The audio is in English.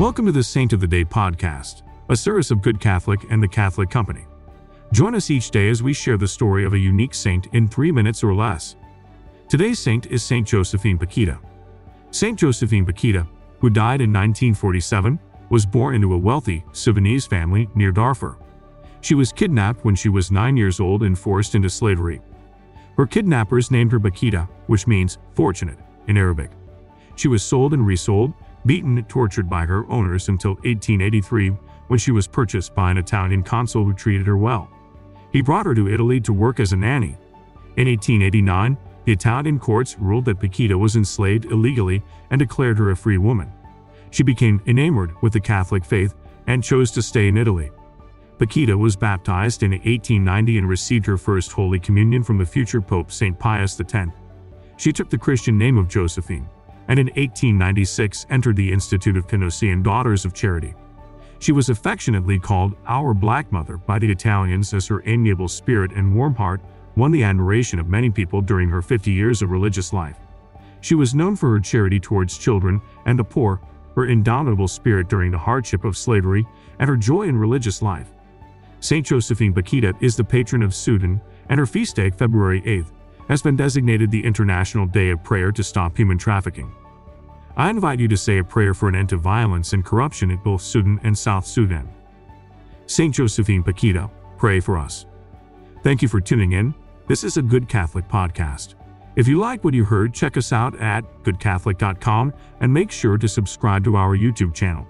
Welcome to the Saint of the Day podcast, a service of Good Catholic and the Catholic Company. Join us each day as we share the story of a unique saint in three minutes or less. Today's saint is Saint Josephine Bakhita. Saint Josephine Bakhita, who died in 1947, was born into a wealthy Sudanese family near Darfur. She was kidnapped when she was nine years old and forced into slavery. Her kidnappers named her Bakhita, which means fortunate in Arabic. She was sold and resold, beaten and tortured by her owners until 1883 when she was purchased by an Italian consul who treated her well. He brought her to Italy to work as a nanny. In 1889, the Italian courts ruled that Bakhita was enslaved illegally and declared her a free woman. She became enamored with the Catholic faith and chose to stay in Italy. Bakhita was baptized in 1890 and received her first Holy Communion from the future Pope St. Pius X. She took the Christian name of Josephine, and in 1896 entered the Institute of Canossian Daughters of Charity. She was affectionately called Our Black Mother by the Italians as her amiable spirit and warm heart won the admiration of many people during her 50 years of religious life. She was known for her charity towards children and the poor, her indomitable spirit during the hardship of slavery, and her joy in religious life. St. Josephine Bakhita is the patron of Sudan, and her feast day, February 8th, has been designated the International Day of Prayer to Stop Human Trafficking. I invite you to say a prayer for an end to violence and corruption in both Sudan and South Sudan. St. Josephine Bakhita, pray for us. Thank you for tuning in. This is a Good Catholic podcast. If you like what you heard, check us out at goodcatholic.com and make sure to subscribe to our YouTube channel.